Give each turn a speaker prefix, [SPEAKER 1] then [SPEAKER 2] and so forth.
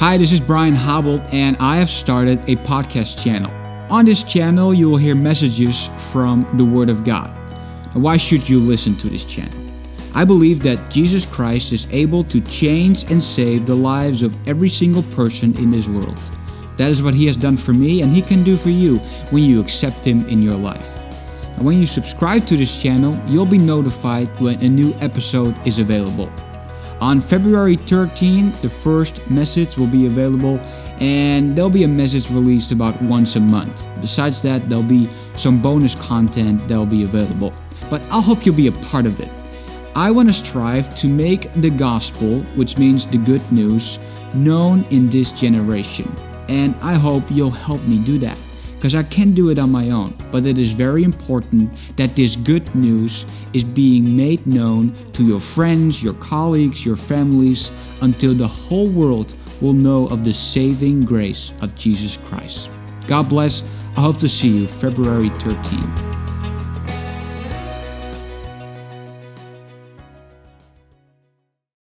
[SPEAKER 1] Hi, this is Brian Hobble, and I have started a podcast channel. On this channel, you will hear messages from the Word of God. Now, why should you listen to this channel? I believe that Jesus Christ is able to change and save the lives of every single person in this world. That is what He has done for me, and He can do for you when you accept Him in your life. And when you subscribe to this channel, you'll be notified when a new episode is available. On February 13, the first message will be available, and there'll be a message released about once a month. Besides that, there'll be some bonus content that'll be available. But I'll hope you'll be a part of it. I want to strive to make the gospel, which means the good news, known in this generation. And I hope you'll help me do that because I can do it on my own. But it is very important that this good news is being made known to your friends, your colleagues, your families, until the whole world will know of the saving grace of Jesus Christ. God bless. I hope to see you February 13.